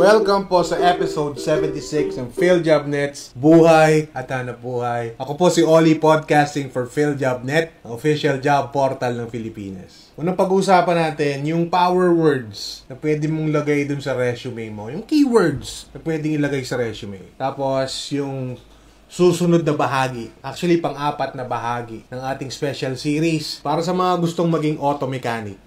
Welcome po sa episode 76 ng PhilJobNet's Buhay at Hanap Buhay. Ako po si Oli Podcasting for PhilJobNet, ang official job portal ng Pilipinas. Unang pag-uusapan natin, yung power words na pwede mong lagay dun sa resume mo. Yung keywords na pwedeng ilagay sa resume. Tapos, yung susunod na bahagi. Actually, pang-apat na bahagi ng ating special series para sa mga gustong maging auto mechanic.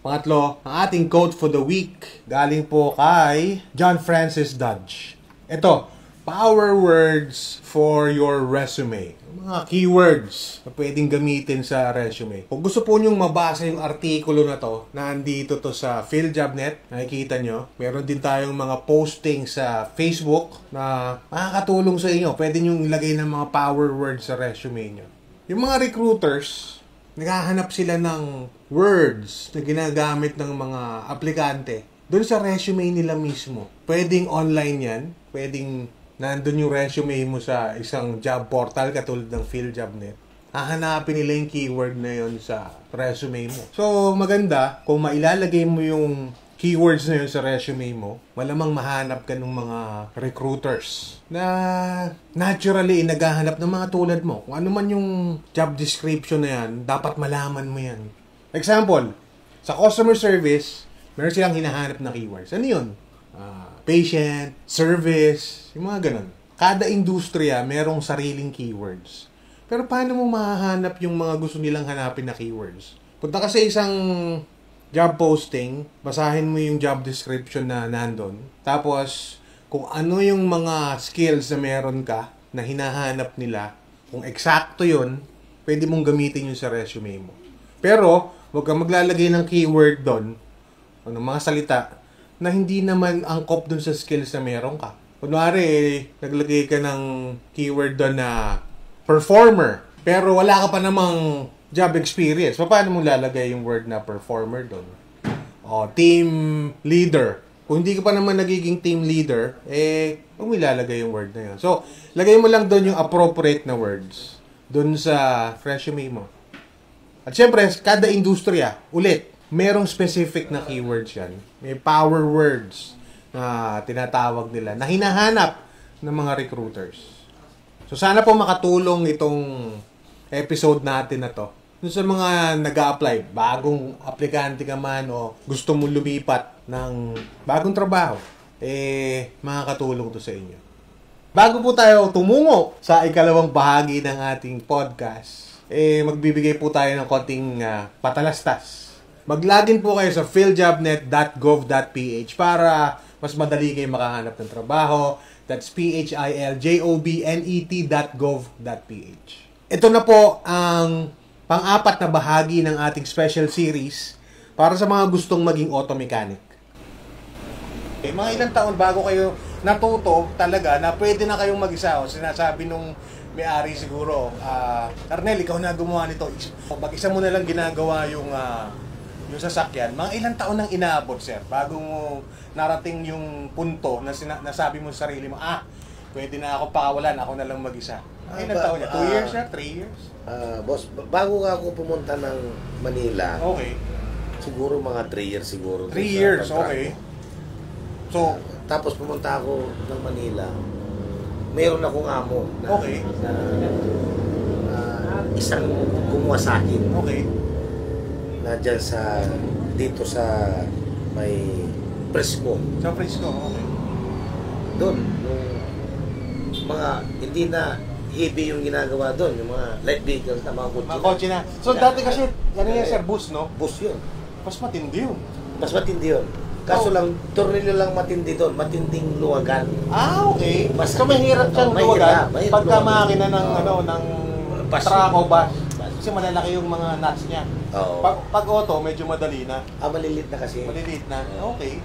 Pangatlo, ang ating quote for the week galing po kay John Francis Dodge. Ito, power words for your resume. Mga keywords na pwedeng gamitin sa resume. Kung gusto po nyong mabasa yung artikulo na to, nandito to sa PhilJobNet, nakikita nyo. Meron din tayong mga posting sa Facebook na makakatulong sa inyo. Pwede nyong ilagay ng mga power words sa resume nyo. Yung mga recruiters, naghahanap sila ng words na ginagamit ng mga aplikante doon sa resume nila mismo. Pwedeng online yan, pwedeng nandun yung resume mo sa isang job portal katulad ng PhilJobNet. Hahanapin nila yung keyword na yon sa resume mo. So, maganda kung mailalagay mo yung keywords na yun sa resume mo, malamang mahanap ka ng mga recruiters na naturally naghahanap ng mga tulad mo. Kung ano man yung job description na yan, dapat malaman mo yan. Example, sa customer service, meron silang hinahanap na keywords. Ano yun? Ah, patient, service, yung mga ganun. Kada industriya, merong sariling keywords. Pero paano mo mahahanap yung mga gusto nilang hanapin na keywords? Punta ka sa isang job posting, basahin mo yung job description na nandun. Tapos, kung ano yung mga skills na meron ka na hinahanap nila, kung eksakto yun, pwede mong gamitin yun sa resume mo. Pero, huwag kang maglalagay ng keyword doon, o ng mga salita, na hindi naman angkop dun sa skills na meron ka. Kunwari, eh, naglagay ka ng keyword doon na performer, pero wala ka pa namang job experience. Paano mo lalagay yung word na performer doon? O, team leader. Kung hindi ka pa naman nagiging team leader, eh, huwag mo ilalagay yung word na yun. So, lagay mo lang doon yung appropriate na words doon sa resume mo. At syempre, kada industriya, ulit, merong specific na keywords yan. May power words na tinatawag nila, na hinahanap ng mga recruiters. So, sana po makatulong itong episode natin na to dun sa mga nag apply bagong aplikante ka man o gusto mo lumipat ng bagong trabaho, eh, makakatulong to sa inyo. Bago po tayo tumungo sa ikalawang bahagi ng ating podcast, eh, magbibigay po tayo ng konting uh, patalastas. Mag-login po kayo sa philjobnet.gov.ph para mas madali kayo makahanap ng trabaho. That's P-H-I-L-J-O-B-N-E-T.gov.ph. Ito na po ang pang-apat na bahagi ng ating special series para sa mga gustong maging auto mechanic. Eh, mga ilang taon bago kayo natuto talaga na pwede na kayong mag-isa. O sinasabi nung may-ari siguro, uh, Arnel, ikaw na gumawa nito. Mag-isa mo na lang ginagawa yung uh, yung sasakyan. Mga ilang taon nang inaabot, sir, bago mo narating yung punto na sina- nasabi mo sa sarili mo, ah, pwede na ako pakawalan, ako na lang mag-isa. Ah, ba- taon niya? Two ah, years, sir? Three years? Ah, boss, bago nga ako pumunta ng Manila, Okay. siguro mga 3 years siguro. dun Three sa years, contract okay. ko. So, Tapos pumunta ako ng Manila, meron akong amo na, Okay. na, ah, isang kumuha sa akin okay. na dyan sa, dito sa may Fresco. Sa Frisco, okay. Doon, nung mga, hindi na heavy yung ginagawa doon, yung mga light vehicles na mga kotse. Mga kotse na. So, dati kasi, ano yan, sir, bus, no? Bus yun. Mas matindi yun. Mas matindi yun. Kaso Oh. lang, tornilyo lang matindi doon, matinding luwagan. Ah, okay. Mas- so, mahirap siyang Oh, luwagan mahirap pagka makina ng, Oh. ano, ng Bus. truck o bus. Kasi malalaki yung mga nuts niya. Oo. Pag, pag auto, medyo madali na. Ah, malilit na kasi. Maliliit na. Okay.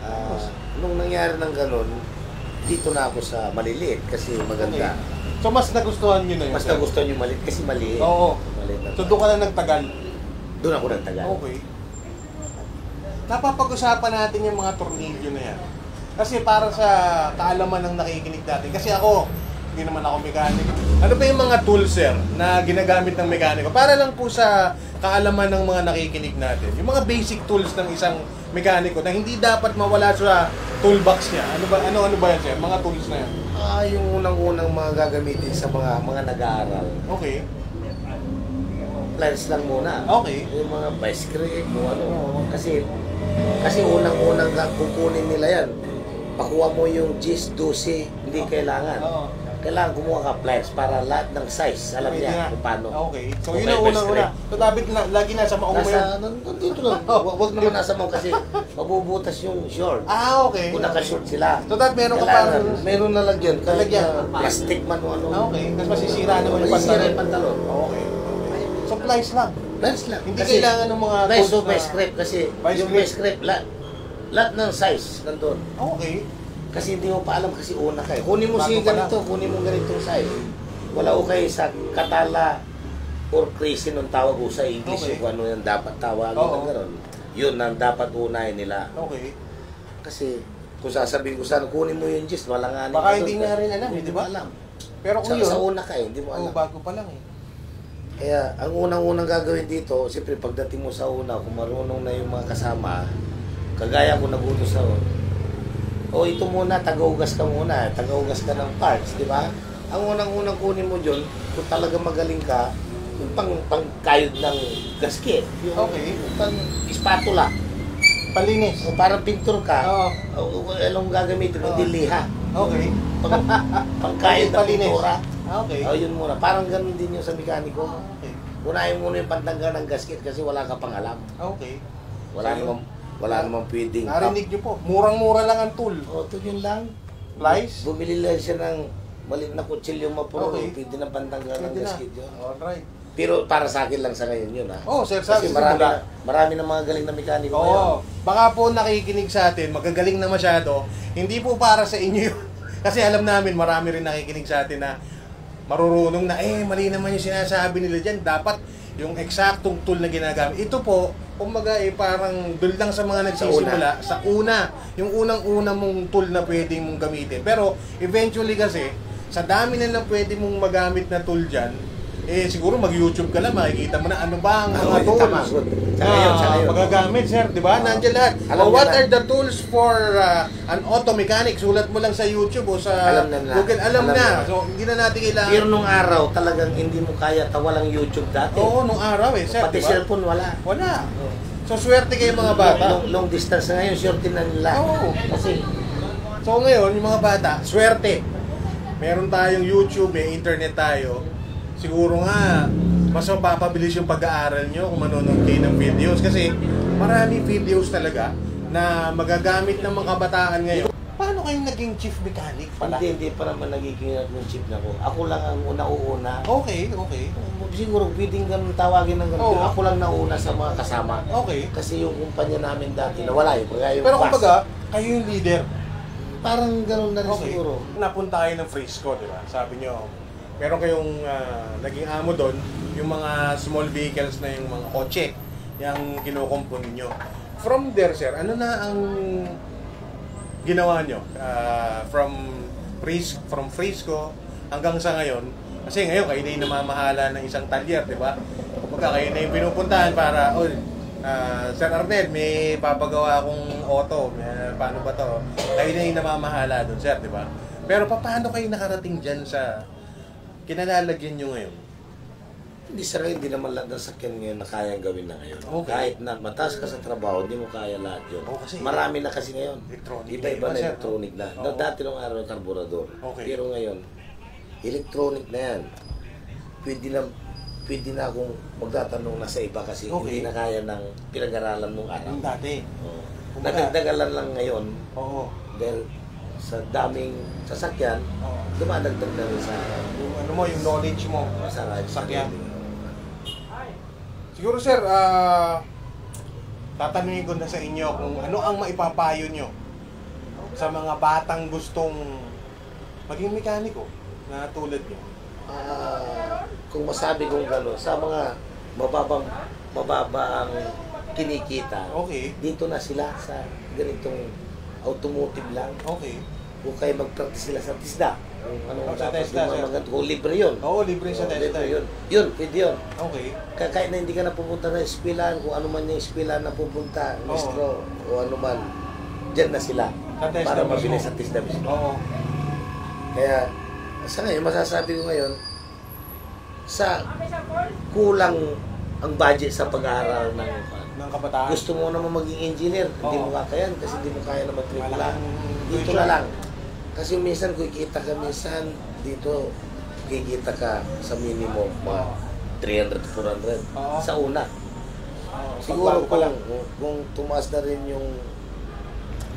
Ah, nung nangyari ng ganun, dito na ako sa maliliit kasi maganda. So, mas nagustuhan nyo na yun. Mas sir? nagustuhan yung maliit kasi maliit. Oo. Maliit na So, doon ka na nagtagal. Doon ako nagtagal. Okay. Napapag-usapan natin yung mga tornilyo na yan. Kasi para sa kaalaman ng nakikinig natin. Kasi ako, Hindi naman ako mekaniko. Ano ba yung mga tools, sir, na ginagamit ng mekaniko? Para lang po sa kaalaman ng mga nakikinig natin. Yung mga basic tools ng isang mekaniko na hindi dapat mawala sa toolbox niya. Ano ba ano ano ba yan, sir? Mga tools na yan. Ah, yung unang-unang mga gagamitin sa mga mga nag-aaral. Okay. Pliers lang muna. Okay. Yung mga vice grip, kung ano. Kasi, kasi unang-unang kukunin nila yan. Pakuha mo yung gis, 12, hindi kailangan. Oo. Kailangan kumuha ka pliers para lahat ng size. Alam nga. niya kung paano. Okay. So, Okay, yun ang unang-una. So, dapat na, lagi nasa maong mo nan- nandito lang. Hu- Huwag naman nasa mo kasi mabubutas yung short. Ah, okay. Kung naka-short sila. So, dapat meron ka parang... meron na lagyan. Kahit Lalagyan. na plastic man o ano. Ah, okay. Tapos masisira naman yung Masisira pantalon. yung pantalon. Okay. So, plies lang. Pliers lang. Hindi Kasi- kailangan ng mga so na- vice grip kasi yung vice grip, lahat, lahat ng size nandun. Okay. Kasi hindi mo pa alam kasi una ka eh. Kunin mo Bago si ganito, kunin mo ganitong size. Wala ko kayo sa katala or crazy nung tawag ko sa English Okay. kung ano yung dapat tawagin Oo. na gano'n. Yun ang dapat unahin nila. Okay. Kasi kung sasabihin ko sana kunin mo yung gist, malanganin Baka ka hindi nga rin alam, eh, Hindi di ba? alam. Pero kung Sa, yun, sa una ka eh, hindi mo oh, alam. bago pa lang eh. Kaya ang unang-unang gagawin dito, siyempre pagdating mo sa una, kung marunong na yung mga kasama, kagaya ko nagutos sa o ito muna, tagaugas ka muna, tagaugas ka ng parts, di ba? Ang unang-unang kunin mo dyan, kung talaga magaling ka, yung pang, pang kayod ng gasket. Yung, Okay. yung pang spatula. Palinis. O parang pintor ka, Oo. o, o, anong gagamitin mo? Oo. Hindi liha. Okay. Pang, pang kayod ng Palinis. pintura. Ah, Okay. O, yun muna. Parang ganun din yung sa mekaniko. Okay. Unahin muna yung pantanggal ng gasket kasi wala ka pang alam. Okay. Wala So, namang wala namang pwedeng. Narinig niyo po, murang-mura lang ang tool. O, ito yun lang. Plies? Bumili lang siya ng maliit na kutsilyo mapuro. Okay. Pwede na pantanggal ng gasket yun. Alright. Pero para sa akin lang sa ngayon yun ha. Oh, sir, Kasi sabi marami na, marami na mga galing na mekaniko ngayon. Oo. Baka po nakikinig sa atin, magagaling na masyado. Hindi po para sa inyo yun. Kasi alam namin, marami rin nakikinig sa atin na marurunong na, eh, mali naman yung sinasabi nila dyan. Dapat yung eksaktong tool na ginagamit. Ito po, kumbaga eh, parang doon lang sa mga nagsisimula, sa una. Yung unang-una mong tool na pwede mong gamitin. Pero eventually kasi, sa dami na lang pwede mong magamit na tool dyan, eh siguro mag-YouTube ka lang, makikita mo na ano ba ang mga Ah, okay, tools. sa Ah, magagamit, sir, di ba? Ah. Nandiyan lahat. Alam Oh, what na. are the tools for uh, an auto mechanic? Sulat mo lang sa YouTube o sa Alam na. Google. Alam, Alam na. na. So, hindi na natin kailangan. Pero nung araw, talagang hindi mo kaya tawalang YouTube dati. Oo, nung araw eh, sir, Pati di ba? cellphone wala. Wala. So, swerte kayo mga bata. Long, long distance na ngayon, shortin na nila. Oo. Kasi So, ngayon, yung mga bata, swerte. Meron tayong YouTube, may internet tayo. Siguro nga, mas mapapabilis yung pag-aaral nyo kung manonood kayo ng videos. Kasi marami videos talaga na magagamit ng mga kabataan ngayon. Paano kayo naging chief mechanic pala? hindi, hindi pa naman nagiging yung chip na ko. Ako lang ang una-una. Okay, okay. Siguro pwedeng ganun tawagin ng ganun. Oo. Ako lang nauna sa mga kasama. Okay. Kasi yung kumpanya namin dati nawala yung kaya yung Pero bus. kumbaga, kayo yung leader. parang ganun na rin Okay. siguro. Napunta kayo ng Frisco, di ba? Sabi nyo, meron kayong ah, naging amo doon, yung mga small vehicles na yung mga kotse, yung kinukumpon ninyo. From there, sir, ano na ang ginawa nyo? Ah, from Fris from Frisco hanggang sa ngayon, kasi ngayon kayo na yung namamahala ng isang talyer, di ba? Kumbaga kayo na yung pinupuntahan para, oh, ah, Sir Arnel, may papagawa akong auto. May, paano ba to? Kayo na yung namamahala doon, sir, di ba? Pero pa- paano kayo nakarating dyan sa kinalalagyan nyo ngayon? Hindi sa ngayon, hindi naman lahat ng sakyan ngayon na kayang gawin na ngayon. Okay. Kahit na mataas ka sa trabaho, hindi mo kaya lahat yun. Oo, kasi- Marami na kasi ngayon. Electronic Iba-iba na sir. electronic na. Na dati nung araw ng karburador. Okay. Pero ngayon, electronic na yan. Pwede na pwede na akong magtatanong na sa iba kasi Okay. hindi na kaya ng pinag-aralan nung araw. Yung dati. Oo. Kumbaga- Nadagdagalan lang ngayon Oo. dahil sa daming sasakyan, Oo. dumadagdag na rin sa Yung ano mo, yung knowledge mo. sa Sasakyan. Siguro sir, ah tatanungin ko na sa inyo kung ano ang maipapayo nyo sa mga batang gustong maging mekaniko na tulad nyo. Ah, kung masabi kong gano'n, sa mga mababang mababa ang kinikita, Okay. dito na sila sa ganitong automotive lang. Okay. Kung kayo mag-practice sila sa tisda, ano Oh, sa dapat TESDA, sir. maganda. Kung libre yun. Oo, libre sa TESDA. libre yun. Yun, pwede yun. Okay. Kaya kahit na hindi ka na pupunta na eskwelahan, kung ano man yung eskwelahan na pupunta, Oo. maestro, o ano man, dyan na sila. Sa TESDA para mismo. mabilis sa TESDA mismo. Oo. Kaya, sa ngayon, masasabi ko ngayon, sa kulang ang budget sa pag-aaral ng Ng kabataan. gusto mo naman maging engineer, hindi Oo. mo kakayan kasi hindi mo kaya na matrikula. Malaking Dito tuition. na lang. Kasi minsan kikita ka minsan dito kikita ka sa minimum mga 300 to 400 Oo. sa una. Oo, Siguro pagbago pa kung, lang. kung, kung tumaas na rin yung,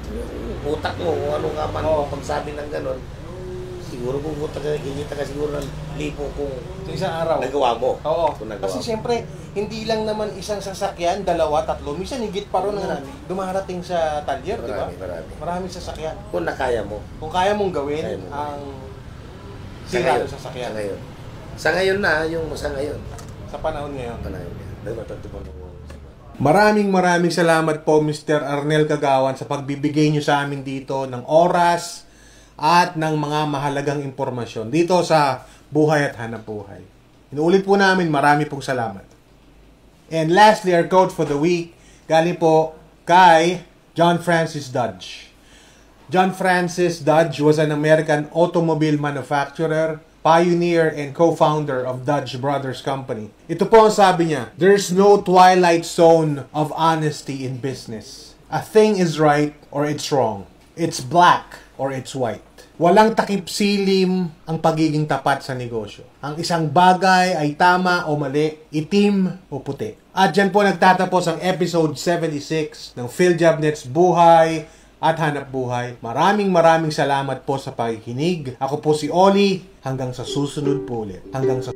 yung utak mo, kung ano nga man Oo. pagsabi ng ganun, siguro kung utak ka, kikita ka siguro ng lipo kung Sa isang araw. nagawa mo. Oo. Kung nagawa Kasi mo. siyempre, hindi lang naman isang sasakyan, dalawa, tatlo. Minsan higit pa rin ang Marami. dumarating sa talyer, di ba? Marami, marami. Maraming sasakyan. Kung nakaya mo. Kung kaya mong gawin Kaya mo. ang Sa sira ngayon. ng sasakyan Sa ngayon. Sa ngayon na, yung sa ngayon. sa panahon ngayon. Panahon yan. Diba, Maraming maraming salamat po Mr. Arnel Kagawan sa pagbibigay nyo sa amin dito ng oras at ng mga mahalagang impormasyon dito sa Buhay at Hanap Buhay. Inuulit po namin marami pong salamat. And lastly, our quote for the week galing po kay John Francis Dodge. John Francis Dodge was an American automobile manufacturer, pioneer, and co-founder of Dodge Brothers Company. Ito po ang sabi niya, There's no twilight zone of honesty in business. A thing is right or it's wrong. It's black or it's white. Walang takip silim ang pagiging tapat sa negosyo. Ang isang bagay ay tama o mali, itim o puti. At dyan po nagtatapos ang episode 76 ng PhilJobNet's Buhay at Hanap Buhay. Maraming maraming salamat po sa pakikinig. Ako po si Oli. Hanggang sa susunod po ulit. Hanggang sa...